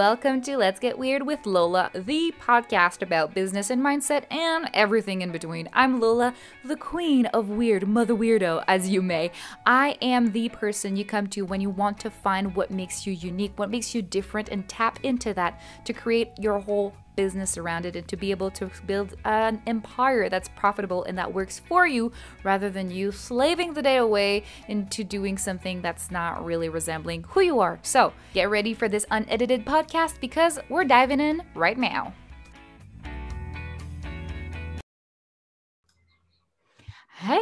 welcome to Let's Get Weird with Lola, the podcast about business and mindset and everything in between. I'm Lola, the queen of weird, mother weirdo, as you may. I am the person you come to when you want to find what makes you unique, what makes you different, and tap into that to create your whole business around it and to be able to build an empire that's profitable and that works for you rather than you slaving the day away into doing something that's not really resembling who you are. So, get ready for this unedited podcast because we're diving in right now. Hey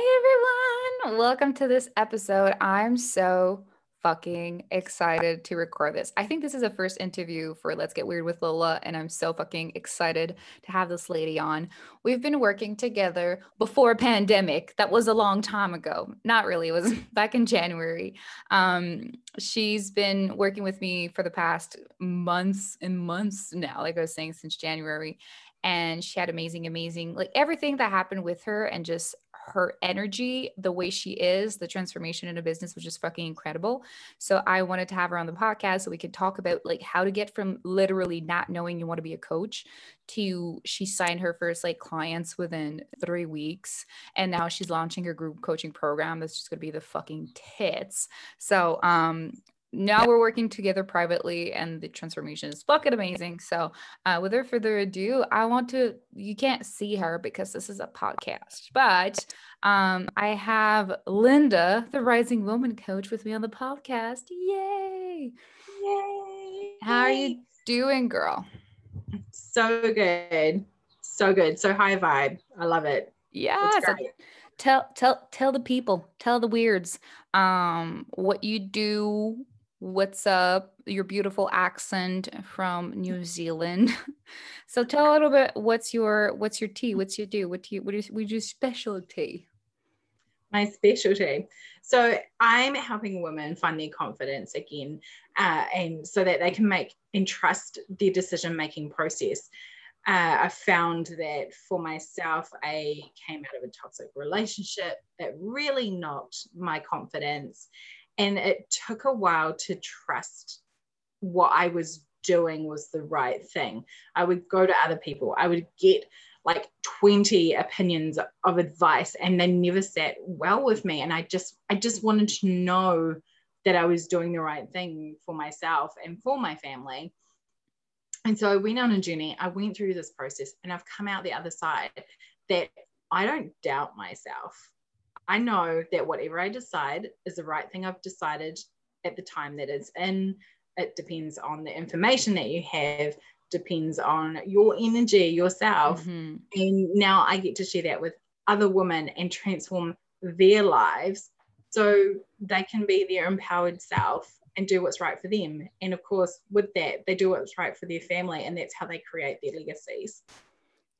everyone, welcome to this episode. I'm so fucking excited to record this. I think this is a first interview for Let's Get Weird with Lola, and I'm so fucking excited to have this lady on. We've been working together before pandemic. That was a long time ago. Not really. It was back in January. Um, she's been working with me for the past months and months now, like I was saying, since January. And she had amazing, amazing, like everything that happened with her and just her energy, the way she is, the transformation in a business was just fucking incredible. So I wanted to have her on the podcast so we could talk about like how to get from literally not knowing you want to be a coach to she signed her first like clients within three weeks and now she's launching her group coaching program that's just going to be the fucking tits so um now we're working together privately and the transformation is fucking amazing. So uh, without further ado i want to you can't see her because this is a podcast but um, i have linda the rising woman coach with me on the podcast. Yay! Yay how are you doing girl? So good. So good. So high vibe. I love it. Yeah tell tell tell the people tell the weirds um what you do what's up your beautiful accent from new zealand. So tell a little bit what's your what's your tea? What's your do? What do you what is what is your specialty my specialty so i'm helping women find their confidence again uh, and so that they can make and trust their decision making process. Uh, I found that for myself, I came out of a toxic relationship that really knocked my confidence and it took a while to trust what I was doing was the right thing. I would go to other people, I would get like 20 opinions of advice and they never sat well with me and I just I just wanted to know that I was doing the right thing for myself and for my family. And so I went on a journey. I went through this process and I've come out the other side that I don't doubt myself. I know that whatever I decide is the right thing I've decided at the time that it's in. It depends on the information that you have, depends on your energy, yourself. Mm-hmm. And now I get to share that with other women and transform their lives so they can be their empowered self and do what's right for them. And of course, with that, they do what's right for their family, and that's how they create their legacies.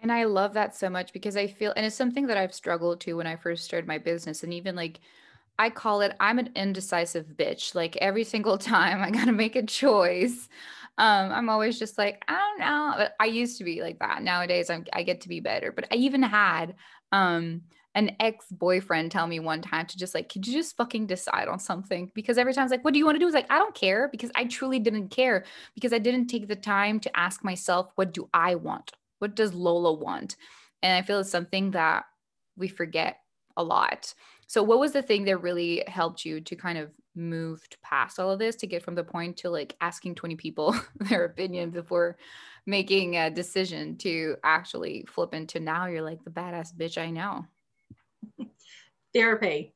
And I love that so much because I feel, and it's something that I've struggled to when I first started my business. And even like, I call it, I'm an indecisive bitch. Like every single time I got to make a choice. Um, I'm always just like, I don't know. But I used to be like that. Nowadays, I'm, I get to be better. But I even had um, an ex boyfriend tell me one time to just like, could you just fucking decide on something? Because every time it's like, what do you want to do? It's like, I don't care because I truly didn't care because I didn't take the time to ask myself, what do I want? What does Lola want? And I feel it's something that we forget a lot. So, what was the thing that really helped you to kind of move past all of this to get from the point to like asking 20 people their opinion before making a decision to actually flip into now you're like the badass bitch I know? Therapy.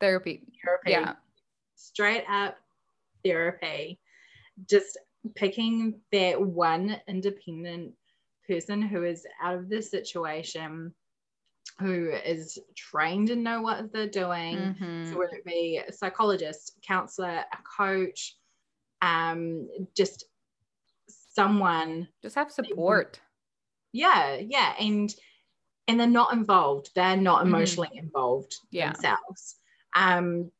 Therapy. Therapy. Yeah. Straight up therapy. Just picking that one independent person who is out of this situation who is trained and know what they're doing. Mm-hmm. So whether it be a psychologist, counselor, a coach, um, just someone just have support. Yeah, yeah. And and they're not involved. They're not mm-hmm. emotionally mm-hmm. involved yeah. themselves. Um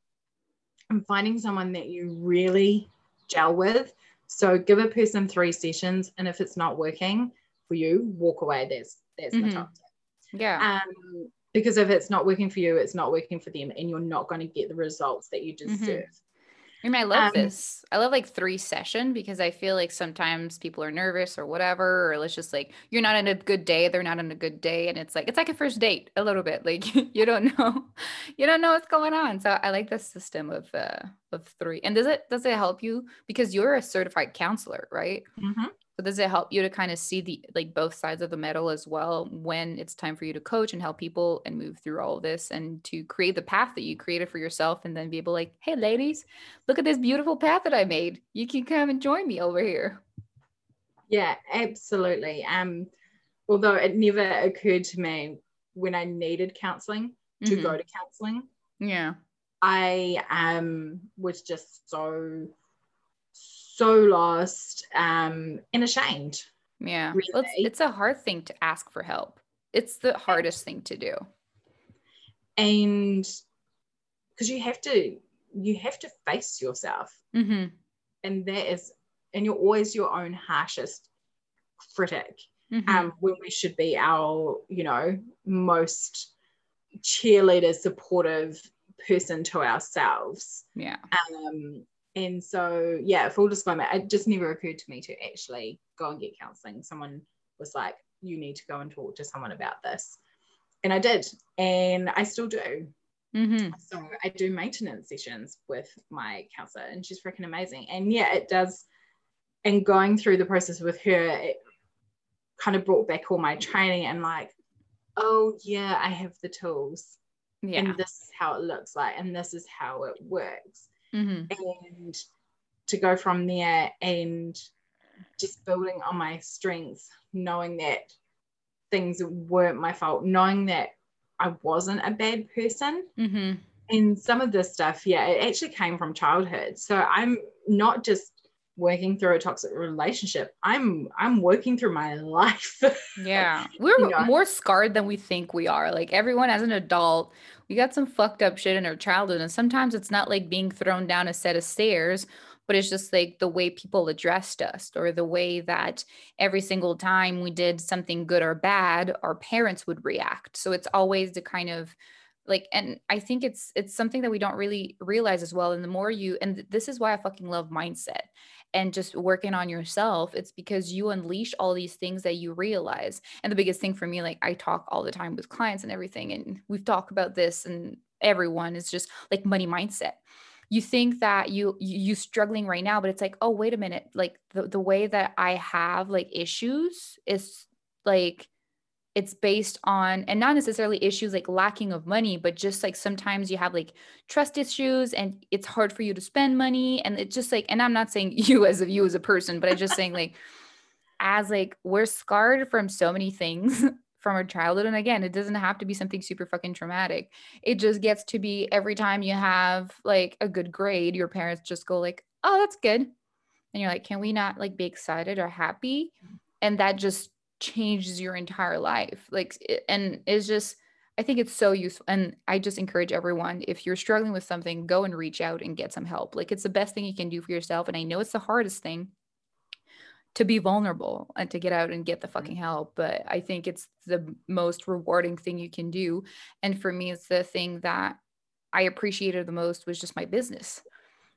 and finding someone that you really gel with. So give a person three sessions, and if it's not working, for you, walk away. There's there's mm-hmm. my top tip. Yeah. Um, because if it's not working for you, it's not working for them, and you're not going to get the results that you deserve. Mm-hmm. I mean, I love Um, this. I love like three session because I feel like sometimes people are nervous or whatever, or it's just like you're not in a good day, they're not in a good day, and it's like it's like a first date a little bit. Like you don't know, you don't know what's going on. So I like the system of uh of three. And does it does it help you because you're a certified counselor, right? Mhm. So does it help you to kind of see the like both sides of the medal as well when it's time for you to coach and help people and move through all of this and to create the path that you created for yourself and then be able like, hey ladies, look at this beautiful path that I made. You can come and join me over here. Yeah, absolutely. Um, although it never occurred to me when I needed counseling to Mhm. go to counseling, Yeah. I um was just so so lost um and ashamed. Yeah. Well, it's, it's a hard thing to ask for help. It's the hardest thing to do. And because you have to you have to face yourself. hmm And that is and you're always your own harshest critic. hmm um, when we should be our, you know, most cheerleader, supportive person to ourselves. yeah. Um, and so, yeah, full disclaimer, it just never occurred to me to actually go and get counseling. Someone was like, you need to go and talk to someone about this. And I did, and I still do. hmm So I do maintenance sessions with my counselor, and she's freaking amazing. And yeah, it does. And going through the process with her, it kind of brought back all my training and like, oh yeah, I have the tools, Yeah. and this is how it looks like, and this is how it works. Hmm And to go from there and just building on my strengths, knowing that things weren't my fault, knowing that I wasn't a bad person hmm and some of this stuff yeah it actually came from childhood so i'm not just working through a toxic relationship i'm i'm working through my life Yeah. We're You know? more scarred than we think we are. Like everyone as an adult, we got some fucked up shit in our childhood. And sometimes it's not like being thrown down a set of stairs, but it's just like the way people addressed us or the way that every single time we did something good or bad, our parents would react. So it's always the kind of like and i think it's it's something that we don't really realize as well and the more you and this is why i fucking love mindset and just working on yourself. It's because you unleash all these things that you realize and the biggest thing for me like i talk all the time with clients and everything and we've talked about this and everyone is just like money mindset. You think that you you struggling right now but it's like oh wait a minute like the, the way that i have like issues is like it's based on and not necessarily issues like lacking of money but just like sometimes you have like trust issues and it's hard for you to spend money and it's just like and i'm not saying you as of you as a person but i'm just saying like as like we're scarred from so many things from our childhood and again it doesn't have to be something super fucking traumatic. It just gets to be every time you have like a good grade your parents just go like oh that's good. And you're like can we not like be excited or happy? And that just changes your entire life. Like and it's just i think it's so useful and i just encourage everyone if you're struggling with something go and reach out and get some help. Like it's the best thing you can do for yourself and i know it's the hardest thing to be vulnerable and to get out and get the mm-hmm. fucking help but i think it's the most rewarding thing you can do. And for me it's the thing that i appreciated the most was just my business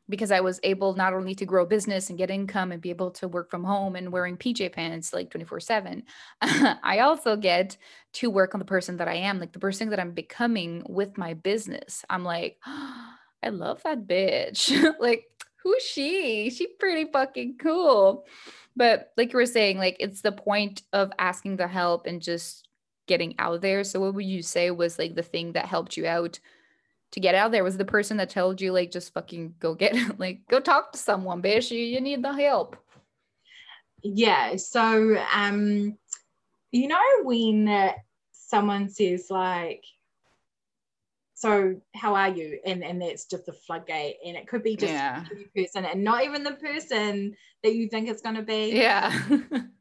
because I was able not only to grow business and get income and be able to work from home and wearing PJ pants like 24 7, I also get to work on the person that I am, like the person that I'm becoming with my business. I'm like, I love that bitch. like, who's she? She pretty fucking cool. But like you were saying, like it's the point of asking the help and just getting out there. So what would you say was like the thing that helped you out to get out there was the person that told you like just fucking go get like go talk to someone bitch. You, you need the help. Yeah so um you know when someone says like so how are you? and and that's just the floodgate and it could be just Yeah. person and not even the person that you think it's going to be. Yeah.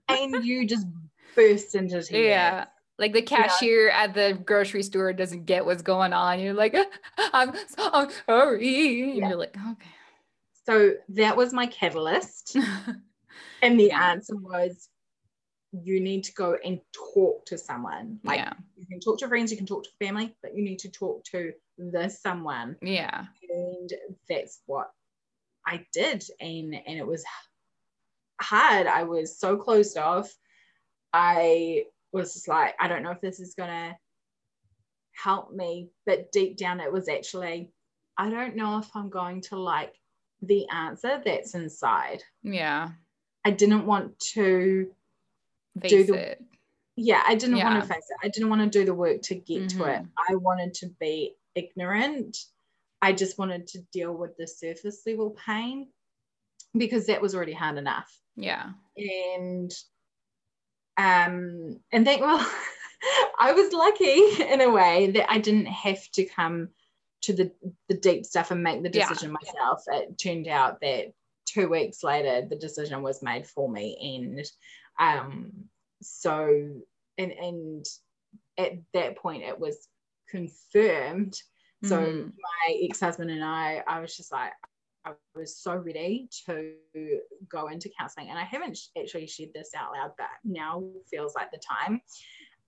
And you just burst into tears. Yeah like the cashier at the grocery store doesn't get what's going on. You're like i'm sorry. And Yeah. you're like okay. So that was my catalyst. And the Yeah. answer was you need to go and talk to someone. Like yeah. you can talk to friends you can talk to family but you need to talk to the someone. Yeah. And that's what I did, and and it was hard. I was so closed off. I was just like, I don't know if this is gonna help me, but deep down, it was actually, I don't know if I'm going to like the answer that's inside. Yeah. I didn't want to Face do the it. yeah, I didn't Yeah. want to face it. I didn't want to do the work to get to it. Mhm. I wanted to be ignorant. I just wanted to deal with the surface level pain because that was already hard enough. Yeah. And um and think, well I was lucky in a way that I didn't have to come to the the deep stuff and make the Yeah. decision myself. It turned out that two weeks later the decision was made for me and um so and and at that point it was confirmed so Mhm. my ex-husband and i i was just like i was so ready to go into counseling and i haven't actually shared this out loud but now feels like the time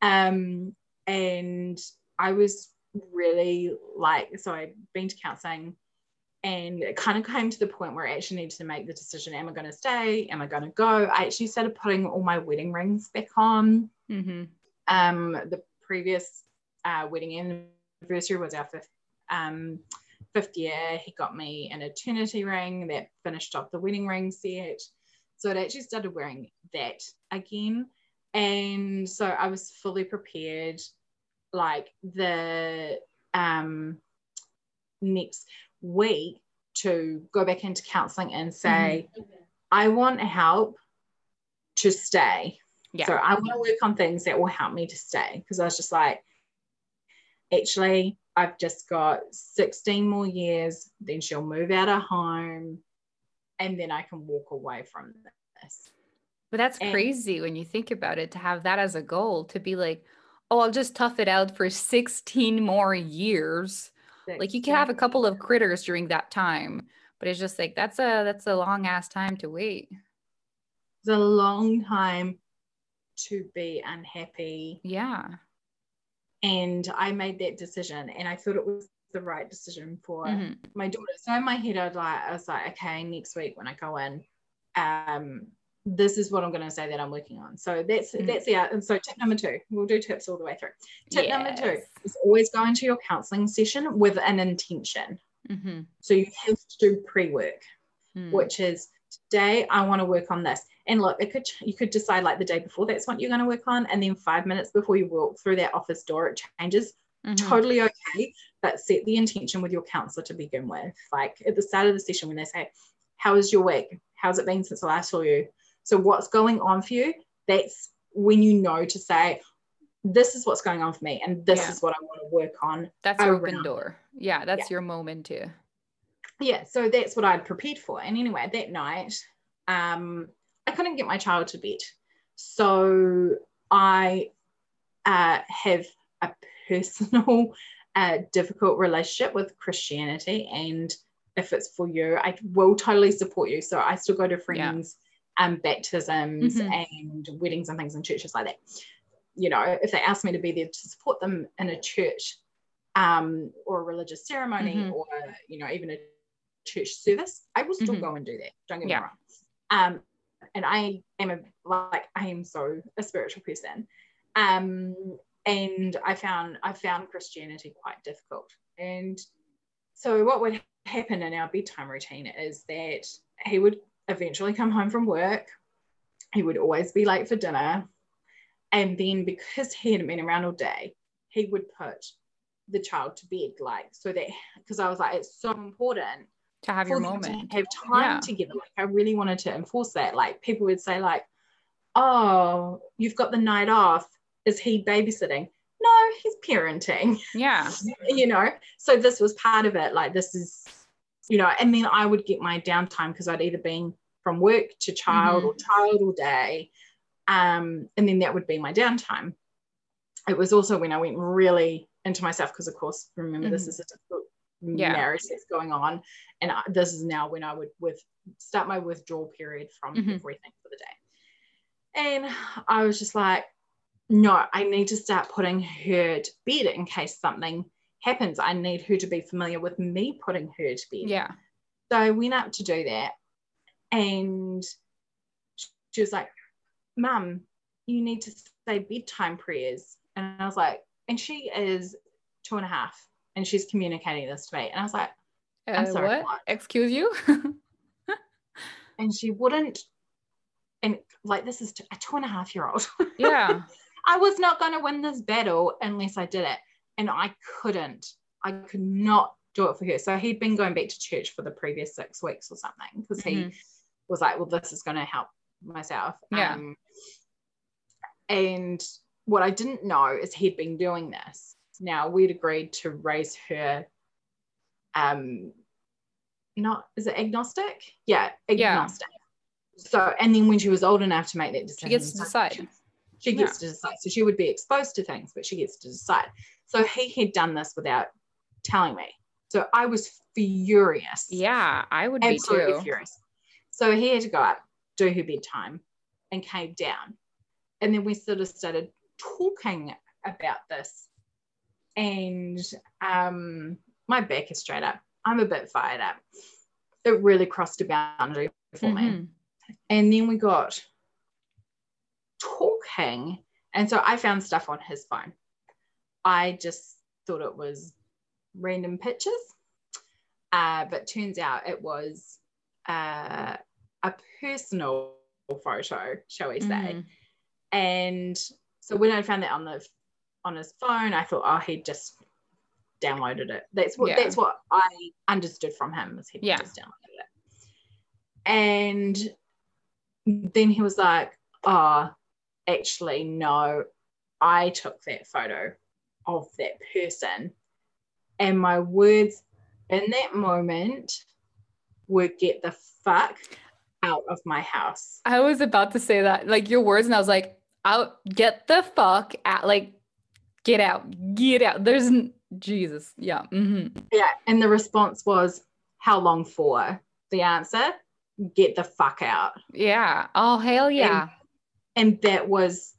um and i was really like so i'd been to counseling and it kind of came to the point where I actually needed to make the decision am I going to stay? Am I going to go? I actually started putting all my wedding rings back on. Mhm. Um, the previous uh, wedding anniversary was our fifth, um, fifth year. He got me an eternity ring that finished off the wedding ring set. So I'd actually started wearing that again. And so I was fully prepared. Like the um, next week to go back into counseling and say, I want help to stay. Yeah. So I want to work on things that will help me to stay. Because I was just like, actually, I've just got 16 more years, then she'll move out of home, and then I can walk away from this. But that's And- crazy when you think about it to have that as a goal to be like, oh, I'll just tough it out for 16 more years. Like you can have a couple of critters during that time, but it's just like that's a that's a long ass time to wait. It's a long time to be unhappy. Yeah. And I made that decision, and I thought it was the right decision for Mhm. my daughter. So in my head, I'd like, I was like, okay, next week when I go in, um, this is what I'm going to say that I'm working on. So that's Mhm. that's the and so tip number two. We'll do tips all the way through. Tip number two is always go into your counseling session with an intention. Mhm. So you have to do pre-work, Mm. which is today I want to work on this. And look, it could you could decide like the day before that's what you're going to work on, and then five minutes before you walk through that office door, it changes Mhm. totally okay, but set the intention with your counselor to begin with. Like at the start of the session, when they say, How was your week? How's it been since I last saw you? So, what's going on for you? That's when you know to say, This is what's going on for me, and this Yeah. is what I want to work on. That's your open door. Yeah, that's your moment too. Yeah, so that's what I'd prepared for. And anyway, that night, um, I couldn't get my child to bed. So, I uh, have a personal, uh, difficult relationship with Christianity. And if it's for you, I will totally support you. So I still go to friends, um, baptisms Mhm. and weddings and things in churches like that. You know, if they ask me to be there to support them in a church um, or a religious ceremony Mhm. or, you know, even a church service, I will still Mhm. go and do that. Don't get Yeah. me wrong. Um, and I am a like I am so a spiritual person. Um, and I found I found Christianity quite difficult. And so what would happen in our bedtime routine is that he would eventually come home from work. He would always be late for dinner. And then because he hadn't been around all day, he would put the child to bed, like so that because I was like, it's so important To have your moment. have time Yeah. together. Like I really wanted to enforce that. Like people would say, like, "Oh, you've got the night off. Is he babysitting?" No, he's parenting. Yeah. you know. So this was part of it. Like this is, you know. And then I would get my downtime because I'd either been from work to child Mm-hmm. or child all day, um, and then that would be my downtime. It was also when I went really into myself because, of course, remember this Mhm. is a difficult Yeah. marriage that's going on, and I, this is now when I would with start my withdrawal period from Mhm. everything for the day. And I was just like, no, I need to start putting her to bed in case something happens. I need her to be familiar with me putting her to bed. Yeah. So I went up to do that and she was like, Mum, you need to say bedtime prayers. And I was like, and she is two and a half and she's communicating this to me. And I was like, I'm Uh, sorry, what? what? Excuse you? And she wouldn't, and like, this is a two and a half year old. yeah. I was not going to win this battle unless I did it. And I couldn't. I could not do it for her. So he'd been going back to church for the previous six weeks or something because he Mhm. was like, well, this is going to help myself. Yeah. Um, and what I didn't know is he'd been doing this. Now we'd agreed to raise her. Um, not is it agnostic? Yeah, Yeah. agnostic. So, and then when she was old enough to make that decision, she gets to decide. She, she gets to decide. So she would be exposed to things, but she gets to decide. So he had done this without telling me. So I was furious Yeah, I would be absolutely too. furious. So he had to go up, do her bedtime, and came down. And then we sort of started talking about this. And um, my back is straight up. I'm a bit fired up. It really crossed a boundary for me. Mhm. And then we got talking. And so I found stuff on his phone. I just thought it was random pictures. Uh, but turns out it was uh, a personal photo, shall we say. Mhm. And so when I found that on the on his phone, I thought, oh, he just downloaded it. That's what Yeah. that's what I understood from him was he Yeah. just downloaded it. And then he was like, oh, actually, no, I took that photo of that person. And my words in that moment were get the fuck out of my house. I was about to say that, like your words, and I was like, out, get the fuck out, like, get out, get out. There's n- Jesus. Yeah. hmm Yeah. And the response was, How long for? The answer, get the fuck out. Yeah. Oh, hell yeah. And that was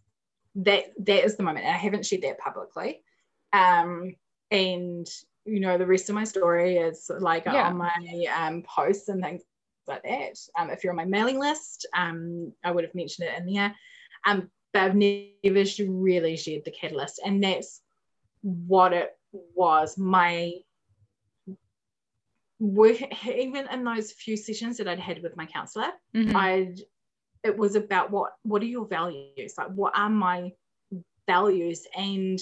that that is the moment. And I haven't shared that publicly. Um, and you know, the rest of my story is like Yeah. on my um posts and things like that. Um, if you're on my mailing list, um, I would have mentioned it in there. Um, but I've never really shared the catalyst, and that's what it was. My work, even in those few sessions that I'd had with my counselor, Mhm. I it was about what what are your values like what are my values and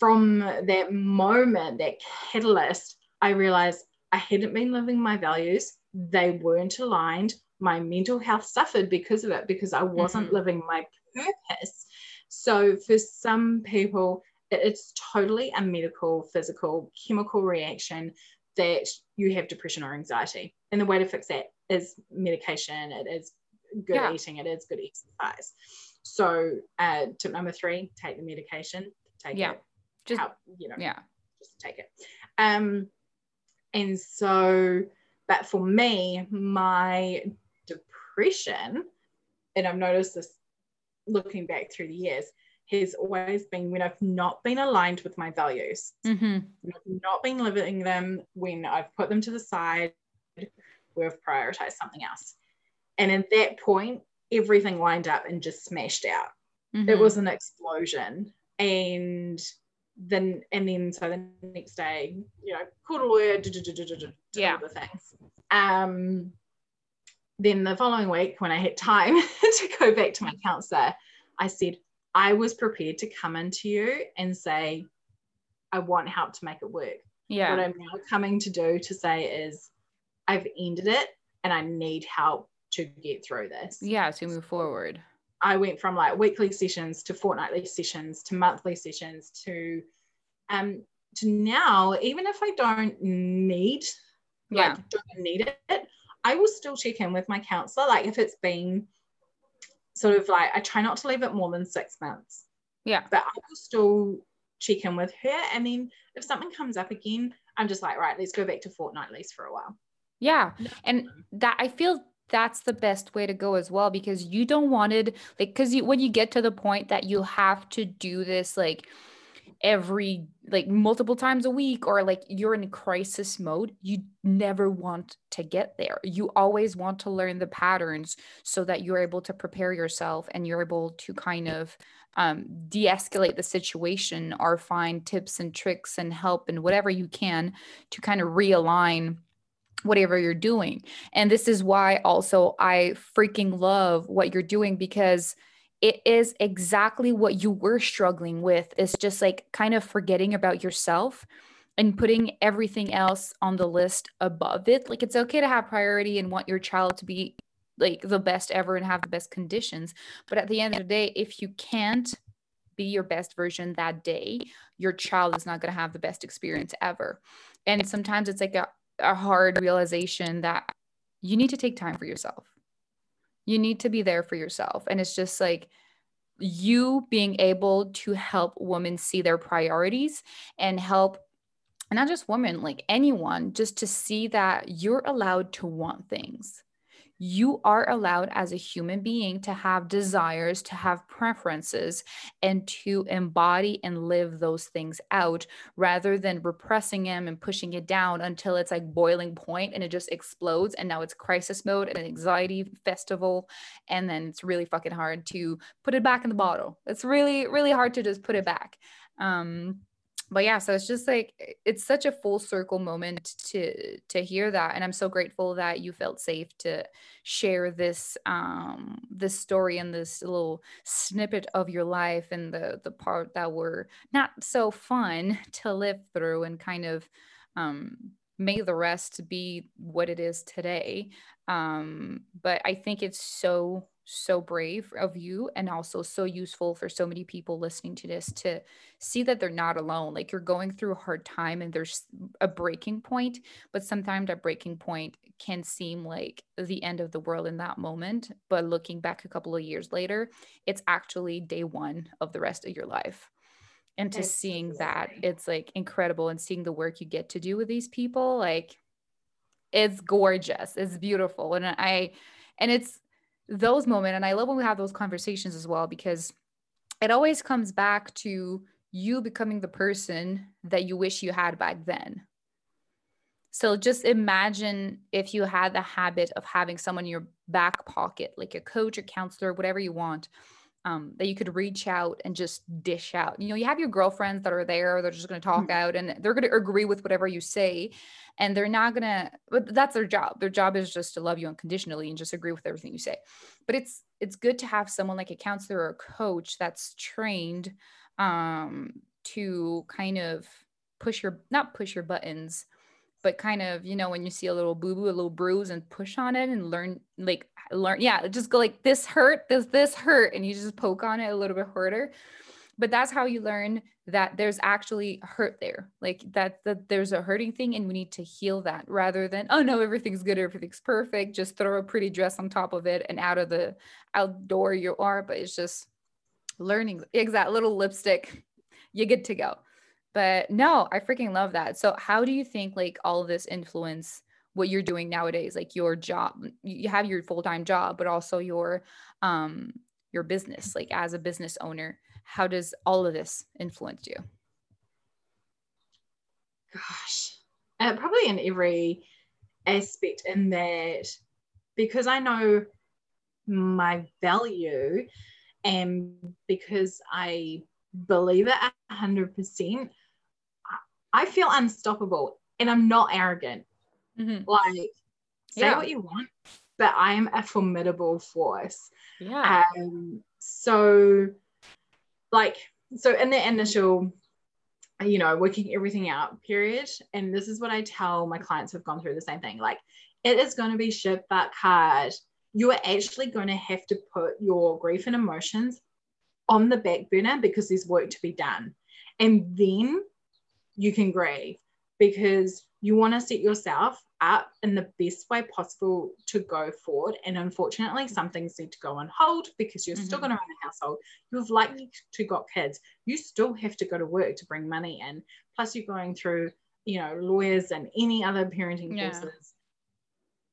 from that moment that catalyst I realized I hadn't been living my values they weren't aligned my mental health suffered because of it because I wasn't Mhm. living my purpose so for some people it's totally a medical physical chemical reaction that you have depression or anxiety and the way to fix that is medication it is good Yeah. eating it is good exercise so uh, tip number three take the medication take Yeah. it Just- help, you know yeah. just take it um and so but for me my depression and i've noticed this looking back through the years has always been when i've not been aligned with my values hmm I've not been living them, when I've put them to the side, we've prioritized something else. And at that point, everything lined up and just smashed out. Mm-hmm. It was an explosion. And then, and then, so the next day, you know, called a lawyer, did, all the things. Um, then the following week, when I had time to go back to my counselor, I said, I was prepared to come into you and say, I want help to make it work. Yeah. What. I'm now coming to do to say is, I've ended it and I need help to get through this. Yeah. To move forward. I went from like weekly sessions to fortnightly sessions to monthly sessions to um to now, even if I don't need Yeah. like don't need it, I will still check in with my counselor. Like if it's been sort of like I try not to leave it more than six months. Yeah. But I will still check in with her. And then if something comes up again, I'm just like, right, let's go back to fortnightlies for a while. Yeah. And that I feel that's the best way to go as well because you don't want it like because you when you get to the point that you have to do this like every like multiple times a week or like you're in crisis mode you never want to get there. You always want to learn the patterns so that you're able to prepare yourself and you're able to kind of um, de-escalate the situation or find tips and tricks and help and whatever you can to kind of realign whatever you're doing. And this is why also i freaking love what you're doing because it is exactly what you were struggling with. It's just like kind of forgetting about yourself and putting everything else on the list above it. Like it's okay to have priority and want your child to be like the best ever and have the best conditions. But at the end of the day, if you can't be your best version that day, your child is not going to have the best experience ever. And sometimes it's like a, a hard realization that you need to take time for yourself you need to be there for yourself. And it's just like you being able to help women see their priorities and help not just women, like anyone, just to see that you're allowed to want things you are allowed as a human being to have desires, to have preferences, and to embody and live those things out rather than repressing them and pushing it down until it's like boiling point and it just explodes. And now it's crisis mode and an anxiety festival. And then it's really fucking hard to put it back in the bottle. It's really, really hard to just put it back. Um, but yeah so it's just like it's such a full circle moment to to hear that and i'm so grateful that you felt safe to share this um this story and this little snippet of your life and the the part that were not so fun to live through and kind of um may the rest be what it is today. Um but i think it's so so brave of you and also so useful for so many people listening to this to see that they're not alone. Like you're going through a hard time and there's a breaking point but sometimes that breaking point can seem like the end of the world in that moment but looking back a couple of years later it's actually day 1 of the rest of your life. And to seeing that it's like incredible and seeing the work you get to do with these people like it's gorgeous. It's beautiful. And i and it's those moments and i love when we have those conversations as well because it always comes back to you becoming the person that you wish you had back then. So just imagine if you had the habit of having someone in your back pocket like a coach or counselor whatever you want um, that you could reach out and just dish out. You know, you have your girlfriends that are there, they're just going to talk mm-hmm. out and they're going to agree with whatever you say. And they're not going to, but that's their job. Their job is just to love you unconditionally and just agree with everything you say. But it's, it's good to have someone like a counselor or a coach that's trained um, to kind of push your, not push your buttons, but kind of you know when you see a little boo boo a little bruise and push on it and learn like learn yeah just go like this hurt does this hurt and you just poke on it a little bit harder. But that's how you learn that there's actually hurt there like that that there's a hurting thing and we need to heal that rather than oh no everything's good everything's perfect just throw a pretty dress on top of it and out of the outdoor you are but it's just learning exact little lipstick you get to go but no, I freaking love that. So how do you think like all of this influence what you're doing nowadays? Like your job, you have your full-time job, but also your um your business, like as a business owner. How does all of this influence you? Gosh, uh, probably in every aspect in that because I know my value and because I believe it 100%, I feel unstoppable and I'm not arrogant. Mm-hmm. Like, say yeah. what you want, but I'm a formidable force. Yeah. Um, so, like, so in the initial, you know, working everything out period, and this is what I tell my clients who've gone through the same thing like, it is going to be shit but hard. You are actually going to have to put your grief and emotions on the back burner because there's work to be done. And then you can grieve because you want to set yourself up in the best way possible to go forward. And unfortunately, some things need to go on hold because you're mm-hmm. still going to run a household. You've likely to got kids. You still have to go to work to bring money in. Plus, you're going through, you know, lawyers and any other parenting yeah. courses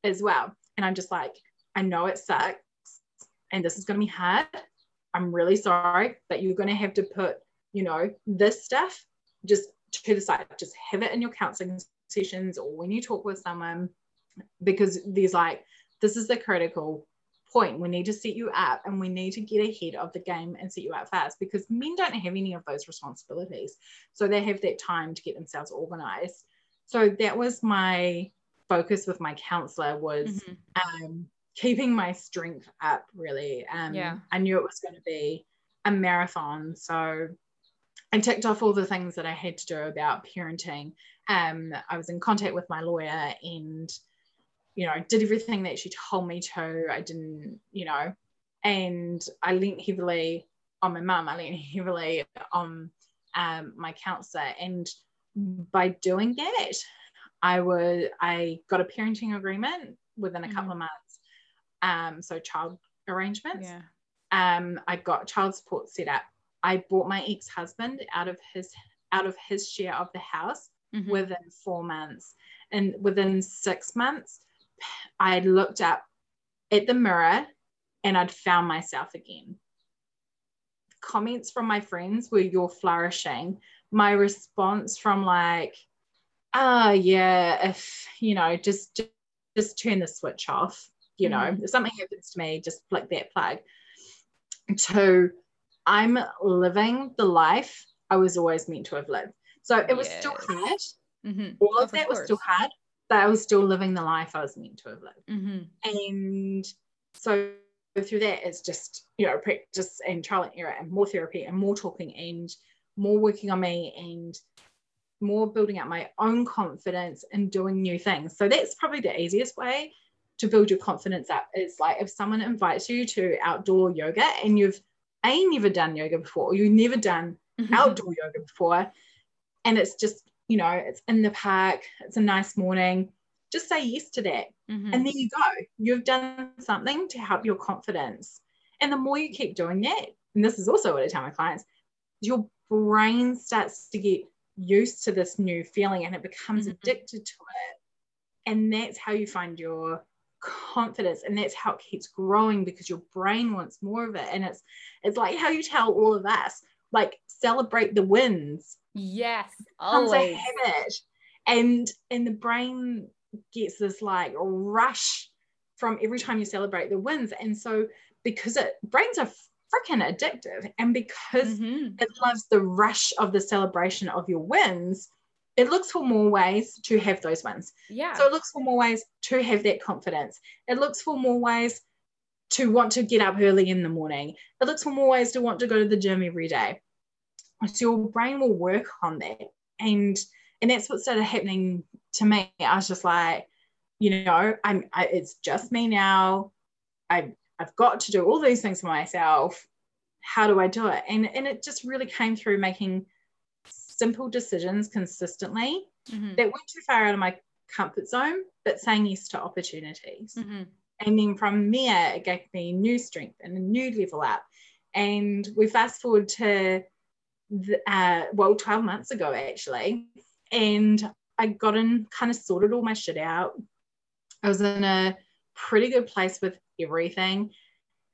as well. And I'm just like, I know it sucks and this is going to be hard. I'm really sorry, but you're going to have to put you know, this stuff, just to the side, just have it in your counseling sessions or when you talk with someone, because there's like, this is the critical point. We need to set you up and we need to get ahead of the game and set you up fast because men don't have any of those responsibilities. So they have that time to get themselves organized. So that was my focus with my counselor was mm-hmm. um, keeping my strength up really. Um, yeah. I knew it was going to be a marathon. So I ticked off all the things that I had to do about parenting. Um, I was in contact with my lawyer and, you know, did everything that she told me to. I didn't, you know, and I leaned heavily on my mum. I leaned heavily on um, my counselor. And by doing that, I would I got a parenting agreement within a couple mm. of months um, so child arrangements. Yeah. Um, I got child support set up. I bought my ex-husband out of his out of his share of the house mm-hmm. within four months. And within six months, I looked up at the mirror and I'd found myself again. Comments from my friends were you're flourishing. My response from like, ah, oh, yeah, if you know, just, just just turn the switch off you know mm. if something happens to me just flick that plug to i'm living the life i was always meant to have lived so it was yes. still hard mm-hmm. all of, of that course. was still hard but i was still living the life i was meant to have lived mm-hmm. and so through that it's just you know practice and trial and error and more therapy and more talking and more working on me and more building up my own confidence and doing new things so that's probably the easiest way to build your confidence up is like if someone invites you to outdoor yoga and you've a never done yoga before or you've never done mm-hmm. outdoor yoga before and it's just you know it's in the park it's a nice morning just say yes to that mm-hmm. and there you go you've done something to help your confidence and the more you keep doing that and this is also what i tell my clients your brain starts to get used to this new feeling and it becomes mm-hmm. addicted to it and that's how you find your confidence and that's how it keeps growing because your brain wants more of it. And it's it's like how you tell all of us like celebrate the wins. Yes always. habit. And and the brain gets this like rush from every time you celebrate the wins. And so because it brains are freaking addictive. And because mm-hmm. it loves the rush of the celebration of your wins it looks for more ways to have those wins. Yeah. So it looks for more ways to have that confidence. It looks for more ways to want to get up early in the morning. It looks for more ways to want to go to the gym every day. So your brain will work on that. And and that's what started happening to me. I was just like, you know, I'm I, it's just me now. I I've got to do all these things for myself. How do I do it? And and it just really came through making simple decisions consistently mm-hmm. that went too far out of my comfort zone, but saying yes to opportunities. Mm-hmm. And then from there, it gave me new strength and a new level up. And we fast forward to, the, uh, well, 12 months ago, actually. And I got in, kind of sorted all my shit out. I was in a pretty good place with everything.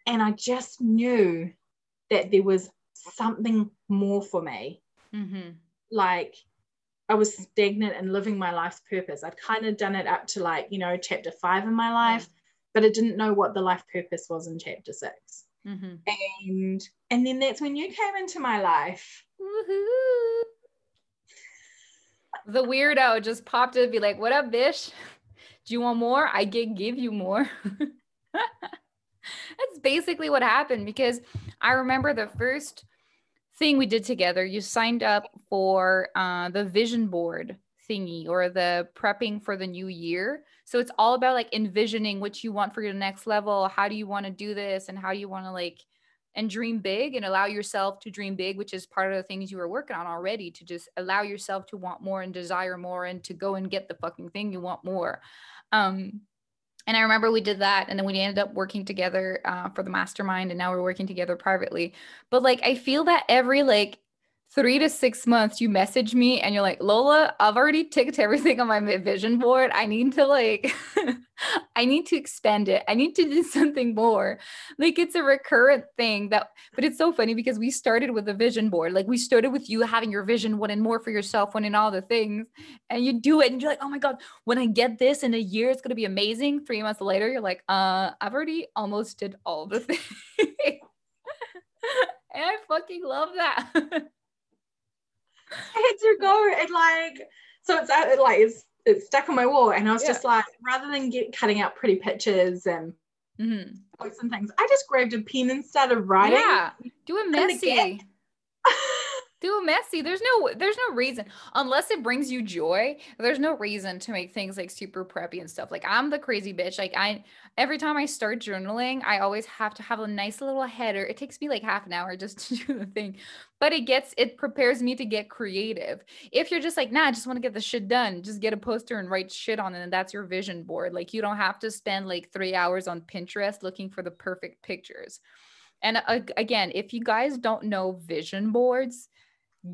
And I just knew that there was something more for me. Mm-hmm like I was stagnant and living my life's purpose. I'd kind of done it up to like, you know, chapter five in my life, but I didn't know what the life purpose was in chapter 6 mm-hmm. And and then that's when you came into my life. Woo-hoo. The weirdo just popped in and be like, what up, bish? Do you want more? I can give you more. That's basically what happened because I remember the first thing we did together, you signed up for uh, the vision board thingy or the prepping for the new year. So it's all about like envisioning what you want for your next level. How do you want to do this? And how do you want to like and dream big and allow yourself to dream big, which is part of the things you were working on already to just allow yourself to want more and desire more and to go and get the fucking thing you want more. Um, and I remember we did that, and then we ended up working together uh, for the mastermind, and now we're working together privately. But like, I feel that every like three to six months, you message me and you're like, Lola, I've already ticked everything on my vision board. I need to like, I need to expand it. I need to do something more. Like it's a recurrent thing that, but it's so funny because we started with a vision board. Like we started with you having your vision, wanting more for yourself, wanting all the things, and you do it and you're like, oh my God, when I get this in a year, it's going to be amazing. Three months later, you're like, uh, I've already almost did all the things. and I fucking love that. I had to go and like, so it's out, like it's it's stuck on my wall, and I was yeah. just like, rather than get cutting out pretty pictures and mm-hmm. and things, I just grabbed a pen and started writing. Yeah, do a messy. Do a messy. There's no there's no reason. Unless it brings you joy there's no reason to make things like super preppy and stuff. Like i'm the crazy bitch. Like i every time i start journaling i always have to have a nice little header. It takes me like half an hour just to do the thing. But it gets it prepares me to get creative. If you're just like nah i just want to get the shit done just get a poster and write shit on it and that's your vision board. Like you don't have to spend like three hours on pinterest looking for the perfect pictures. And again if you guys don't know vision boards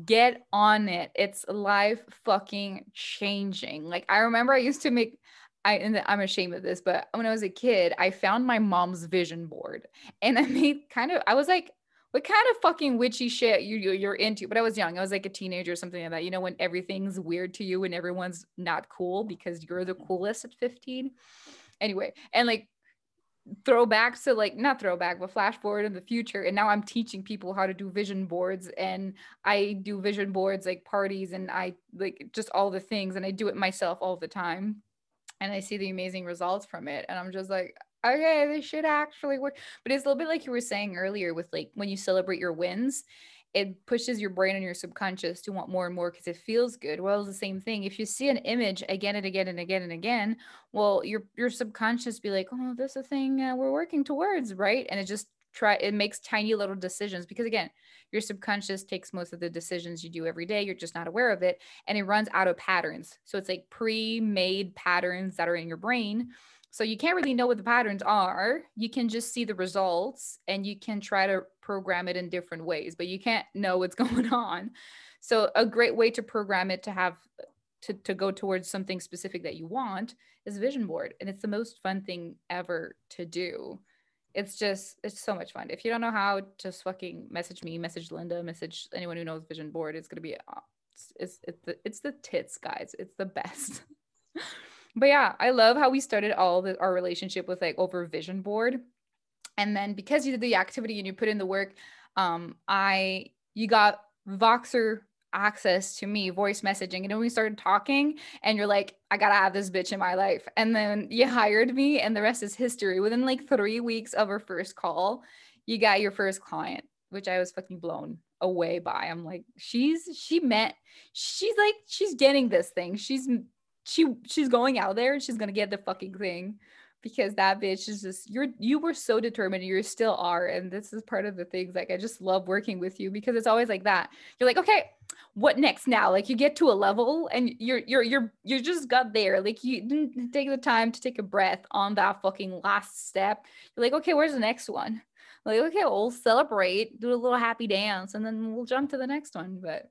get on it. It's life fucking changing. Like I remember I used to make I and I'm ashamed of this, but when I was a kid, I found my mom's vision board and I made kind of I was like what kind of fucking witchy shit you you're into? But I was young. I was like a teenager or something like that. You know, when everything's weird to you and everyone's not cool because you're the coolest at 15. Anyway, and like throwback to like not throwback but flash forward in the future and now i'm teaching people how to do vision boards and i do vision boards like parties and i like just all the things and i do it myself all the time and i see the amazing results from it and i'm just like okay this should actually work. But it's a little bit like you were saying earlier with like when you celebrate your wins it pushes your brain and your subconscious to want more and more because it feels good. Well, it's the same thing. If you see an image again and again and again and again, well, your your subconscious be like, oh, this is a thing uh, we're working towards, right? And it just try it makes tiny little decisions because again, your subconscious takes most of the decisions you do every day. You're just not aware of it, and it runs out of patterns. So it's like pre-made patterns that are in your brain so you can't really know what the patterns are. You can just see the results and you can try to program it in different ways, but you can't know what's going on. So a great way to program it to have to, to go towards something specific that you want is vision board. And it's the most fun thing ever to do. It's just, it's so much fun. If you don't know how, just fucking message me, message Linda, message anyone who knows vision board. It's going to be, uh, it's, it's, it's the, it's the tits guys. It's the best. but yeah, I love how we started all the, our relationship with like over vision board. And then because you did the activity and you put in the work, um, I you got Voxer access to me, voice messaging. And then we started talking, and you're like, I gotta have this bitch in my life. And then you hired me, and the rest is history. Within like three weeks of our first call, you got your first client, which I was fucking blown away by. I'm like, she's she met she's like, she's getting this thing. She's she she's going out there and she's gonna get the fucking thing because that bitch is just you're you were so determined you still are and this is part of the things like i just love working with you because it's always like that. You're like okay what next now? Like you get to a level and you're you're you're you just got there. Like you didn't take the time to take a breath on that fucking last step. You're like okay where's the next one? Like okay we'll celebrate do a little happy dance and then we'll jump to the next one. But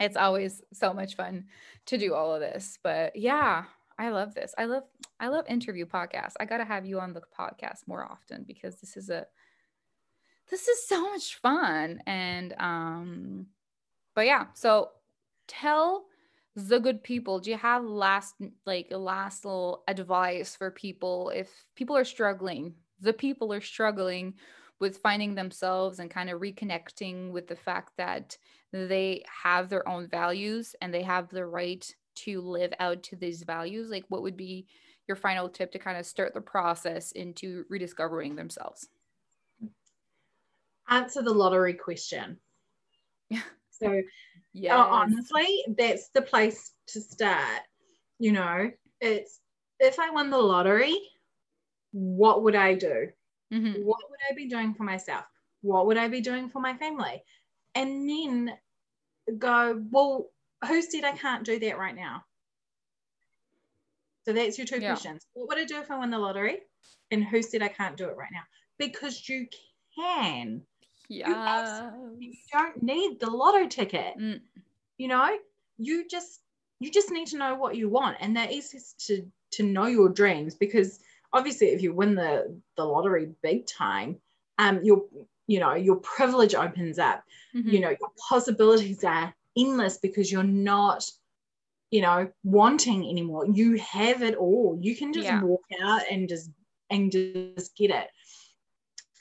it's always so much fun to do all of this. But yeah, I love this. I love I love interview podcasts. I got to have you on the podcast more often because this is a this is so much fun and um but yeah, so tell the good people do you have last like last little advice for people if people are struggling the people are struggling with finding themselves and kind of reconnecting with the fact that they have their own values and they have the right to live out to these values like what would be your final tip to kind of start the process into rediscovering themselves? Answer the lottery question. So yeah honestly that's the place to start you know? It's if i won the lottery what would i do? Mm-hmm. what would i be doing for myself? What would i be doing for my family? And then go, well, who said I can't do that right now? So that's your two yeah. questions. What would I do if I win the lottery? And who said I can't do it right now? Because you can. Yeah. You don't need the lotto ticket. Mm. You know, you just you just need to know what you want, and that is to to know your dreams because obviously if you win the the lottery big time, um, your you know your privilege opens up. Mhm. You know your possibilities are endless because you're not you know wanting anymore. You have it all. You can just Yeah. walk out and just and just get it.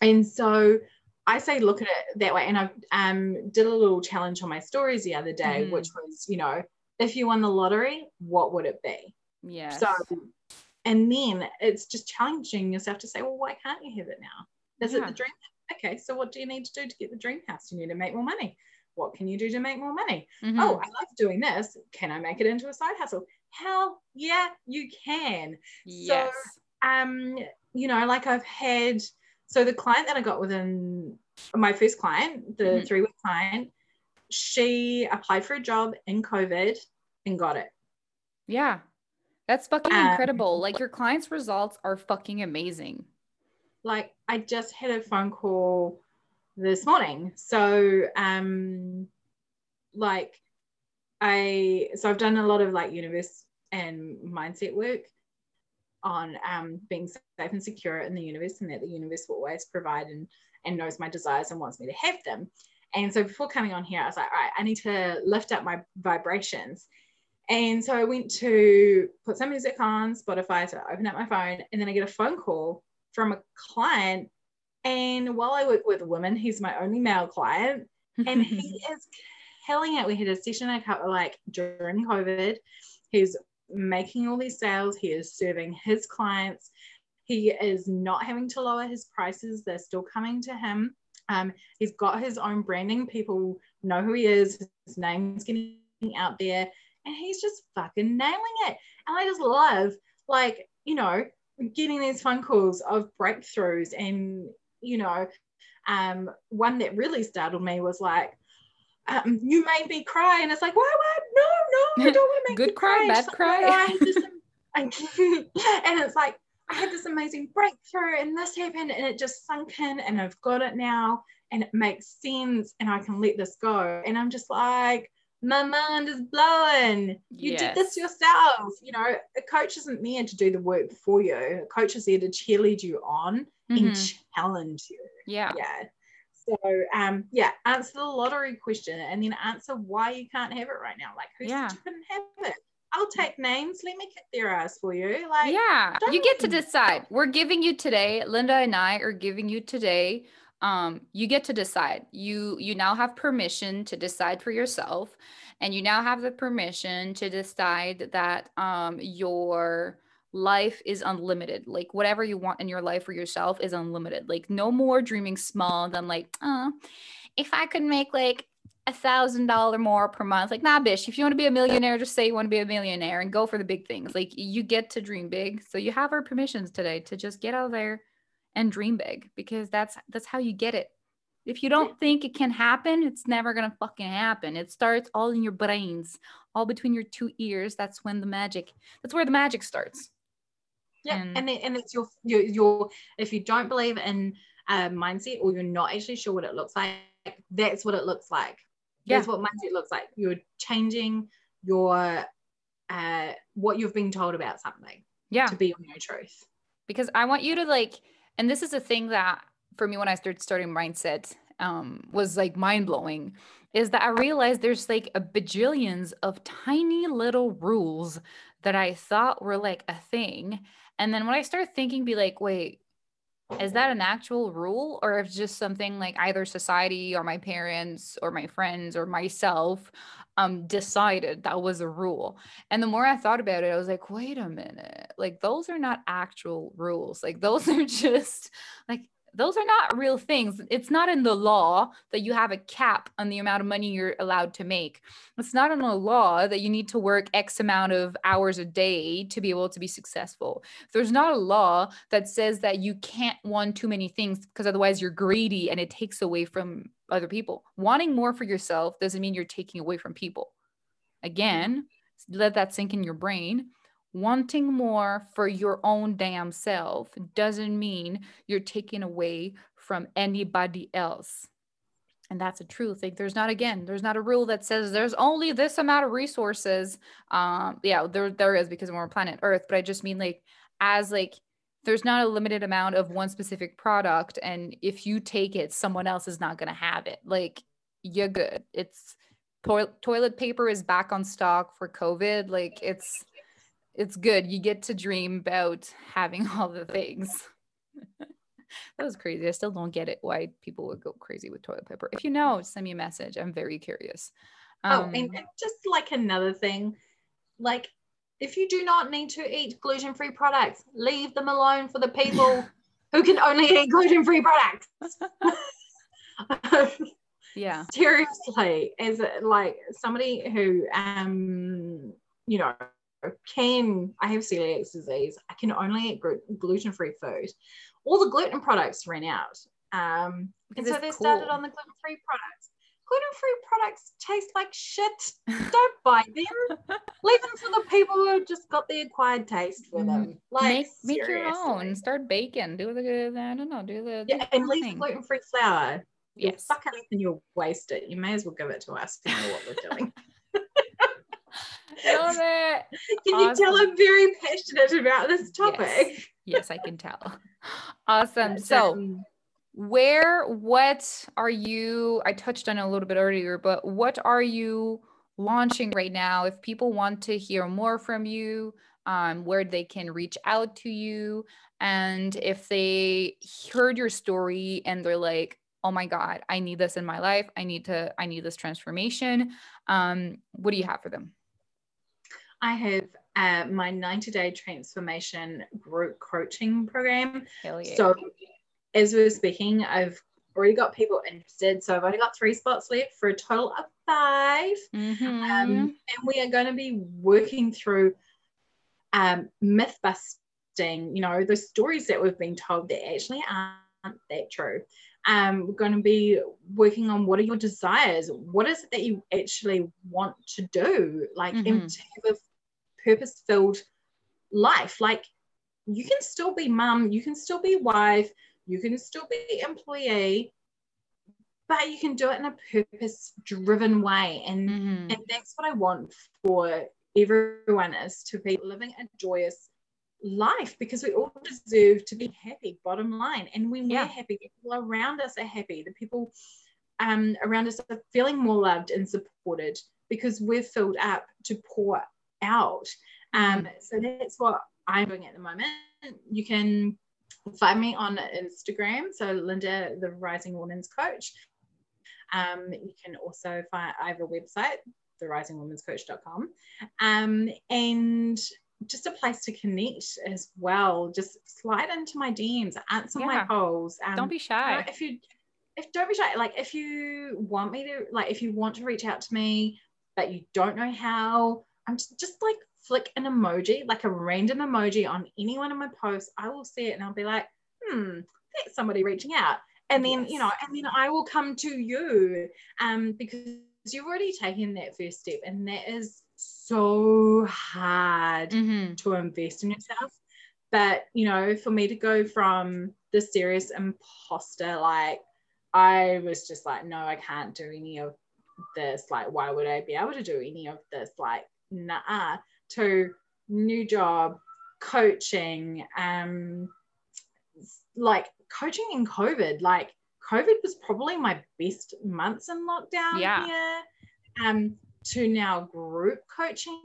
And so i say look at it that way. And i um did a little challenge on my stories the other day Mhm. which was you know if you won the lottery what would it be? Yeah so and then it's just challenging yourself to say well why can't you have it now? Is it the dream? Okay so what do you need to do to get the dream house? You need to make more money what can you do to make more money Mhm. oh, I love doing this. Can I make it into a side hustle? Hell yeah, you can. yes. Um, you know, like I've had so the client that I got within my first client, the Mhm. three week client, she applied for a job in COVID and got it. Yeah. That's fucking Um, incredible. Like your clients' results are fucking amazing. Like I just had a phone call this morning. So um like I so I've done a lot of like universe and mindset work on um being safe and secure in the universe and that the universe will always provide and and knows my desires and wants me to have them. And so before coming on here, I was like, all right, I need to lift up my vibrations. And so I went to put some music on Spotify, so I open up my phone, and then I get a phone call from a client. And while I work with women, he's my only male client, and he is killing it. We had a session a couple like during COVID. He's making all these sales. He is serving his clients. He is not having to lower his prices. They're still coming to him. Um, he's got his own branding. People know who he is. His name's getting out there, and he's just fucking nailing it. And I just love, like, you know, getting these phone calls of breakthroughs. And you know, um, one that really startled me was like, um, "You made me cry," and it's like, "What? What? No, no, I don't want to make Good you cry, And bad like, cry. "No, no, I had this and it's like I had this amazing breakthrough and this happened and it just sunk in and I've got it now and it makes sense and I can let this go. And I'm just like, my mind is blowing. You did this yourself. You know, a coach isn't there to do the work for you. A coach is there to cheerlead you on Mhm. and challenge you. Yeah. Yeah. So um yeah, answer the lottery question and then answer why you can't have it right now. Like who Yeah. said you couldn't have it? I'll take names. Let me kick their ass for you. Like yeah you get to decide we're giving you today linda and i are giving you today um you get to decide you you now have permission to decide for yourself and you now have the permission to decide that um your life is unlimited like whatever you want in your life for yourself is unlimited like no more dreaming small than like oh if i could make like a thousand dollar more per month. Like, nah, bitch. If you want to be a millionaire, just say you want to be a millionaire and go for the big things. Like, you get to dream big. So you have our permissions today to just get out there and dream big because that's that's how you get it. If you don't think it can happen, it's never gonna fucking happen. It starts all in your brains, all between your two ears. That's when the magic. That's where the magic starts. Yeah, And- and and it's your, your your if you don't believe in uh, mindset or you're not actually sure what it looks like, that's what it looks like. That's what mindset looks like. You're changing your uh, what you've been told about something Yeah. to be your new truth. because I want you to like, and this is a thing that for me when I started starting mindset um, was like mind blowing, is that I realized there's like a bajillions of tiny little rules that I thought were like a thing, and then when I started thinking, be like, wait. Is that an actual rule or if just something like either society or my parents or my friends or myself um decided that was a rule? And the more I thought about it, I was like, wait a minute. Like, those are not actual rules. Like, those are just like, those are not real things. It's not in the law that you have a cap on the amount of money you're allowed to make. It's not in the law that you need to work X amount of hours a day to be able to be successful. There's not a law that says that you can't want too many things because otherwise you're greedy and it takes away from other people. Wanting more for yourself doesn't mean you're taking away from people. Again, let that sink in your brain. Wanting more for your own damn self doesn't mean you're taking away from anybody else. and that's a truth like there's not again there's not a rule that says there's only this amount of resources. Um yeah there there is because we're on planet earth but i just mean like as like there's not a limited amount of one specific product and if you take it someone else is not going to have it. Like you're good. It's to- toilet paper is back on stock for covid. Like it's it's good. You get to dream about having all the things. That was crazy. I still don't get it why people would go crazy with toilet paper. If you know send me a message. I'm very curious. Um, oh and um, just like another thing like if you do not need to eat gluten-free products leave them alone for the people who can only eat gluten-free products. Yeah. Seriously as like somebody who um you know can I have celiac disease. I can only eat gluten-free food. All the gluten products ran out um and so they cool. started on the gluten-free products. Gluten-free products taste like shit. Don't buy them. Leave them for the people who just got the acquired taste for them. Mm, like make, make your own. start baking. Do the i don't know do the yeah and leave gluten-free flour. Yes. suck it up and you'll waste it. You may as well give it to us. To know what we're doing Love it. Can awesome. you tell I'm very passionate about this topic? Yes, yes I can tell. Awesome. so, where, what are you? I touched on a little bit earlier, but what are you launching right now? If people want to hear more from you, um, where they can reach out to you, and if they heard your story and they're like, oh my god i need this in my life i need to i need this transformation um, what do you have for them I have uh, my 90 day transformation group coaching program. Yeah. So, as we were speaking, I've already got people interested. So, I've only got three spots left for a total of 5 mm-hmm. um, and we are going to be working through um, myth busting, you know, the stories that we've been told that actually aren't that true. Um, we're going to be working on what are your desires? What is it that you actually want to do? Like, mm-hmm. and to have a purpose filled life. Like, you can still be mum, you can still be wife, you can still be employee, but you can do it in a purpose driven way. And, mm-hmm. and that's what I want for everyone is to be living a joyous life because we all deserve to be happy, bottom line. And when yeah. we're happy, the people around us are happy. The people um, around us are feeling more loved and supported because we're filled up to pour out. Um, mm. so that's what I'm doing at the moment. You can find me on Instagram. So Linda, the Rising Women's Coach. Um, you can also find I have a website, therisingwomanscoach.com. Um, and just a place to connect as well. Just slide into my DMs, answer yeah. my polls. Um, don't be shy. if you, if don't be shy. Like if you want me to, like if you want to reach out to me, but you don't know how, I'm just, just like flick an emoji, like a random emoji on any one of my posts. I will see it and I'll be like, hmm, that's somebody reaching out. And then, yes. you know, and then I will come to you um, because you've already taken that first step. And that is so hard mm-hmm. to invest in yourself. But, you know, for me to go from the serious imposter, like, I was just like, no, I can't do any of this. Like, why would I be able to do any of this? Like, nah, to new job, coaching, um, like coaching in COVID, like COVID was probably my best months in lockdown yeah. here. Um, to now group coaching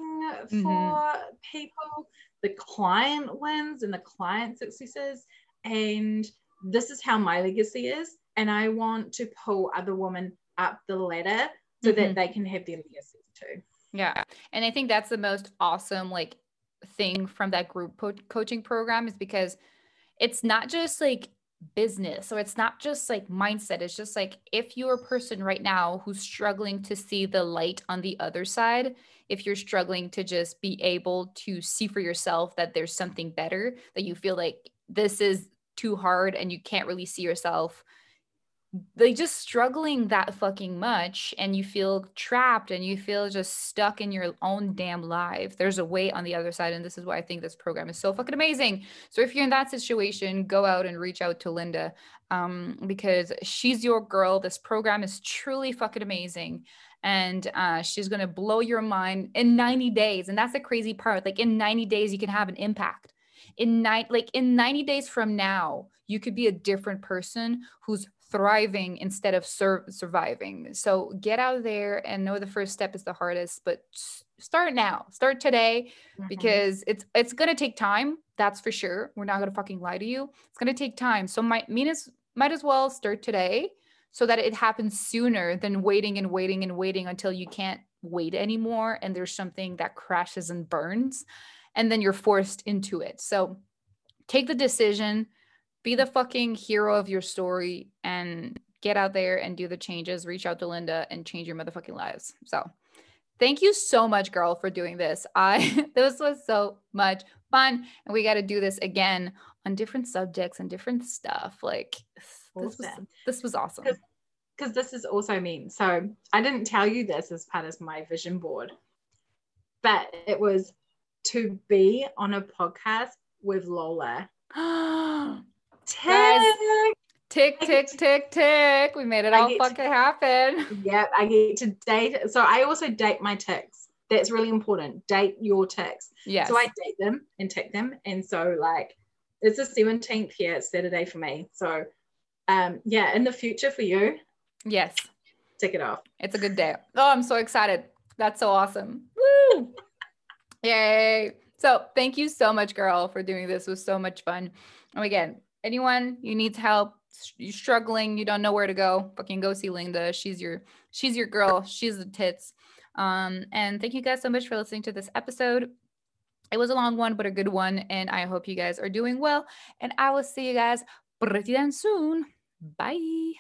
for mm-hmm. people, the client wins and the client successes. And this is how my legacy is. And I want to pull other women up the ladder so mm-hmm. that they can have their legacy too. Yeah. And I think that's the most awesome like thing from that group po- coaching program is because it's not just like business. So it's not just like mindset. It's just like if you're a person right now who's struggling to see the light on the other side, if you're struggling to just be able to see for yourself that there's something better, that you feel like this is too hard and you can't really see yourself like just struggling that fucking much and you feel trapped and you feel just stuck in your own damn life. There's a way on the other side and this is why i think this program is so fucking amazing. So if you're in that situation go out and reach out to linda um, because she's your girl. This program is truly fucking amazing and uh, she's going to blow your mind in 90 days. And that's the crazy part like in 90 days you can have an impact. In night like in 90 days from now you could be a different person who's thriving instead of sur- surviving. So get out there and know the first step is the hardest, but start now. Start today mm-hmm. because it's it's going to take time, that's for sure. We're not going to fucking lie to you. It's going to take time. So might mean is might as well start today so that it happens sooner than waiting and waiting and waiting until you can't wait anymore and there's something that crashes and burns and then you're forced into it. So take the decision be the fucking hero of your story and get out there and do the changes. Reach out to Linda and change your motherfucking lives. So, thank you so much, girl, for doing this. I this was so much fun, and we got to do this again on different subjects and different stuff. Like this was this was awesome. Because this is also mean. So I didn't tell you this as part of my vision board, but it was to be on a podcast with Lola. Guys, tick, tick, tick, tick. We made it all fucking to, happen. Yep, I get to date. So I also date my ticks. That's really important. Date your ticks. Yeah. So I date them and tick them. And so like it's the 17th here. It's Saturday for me. So um yeah, in the future for you. Yes. Tick it off. It's a good day. Oh, I'm so excited. That's so awesome. Woo! Yay. So thank you so much, girl, for doing this. It was so much fun. And again, anyone you need help you're struggling you don't know where to go fucking go see linda. She's your she's your girl. She's the tits. Um and thank you guys so much for listening to this episode. It was a long one but a good one and i hope you guys are doing well. And i will see you guys pretty damn soon. Bye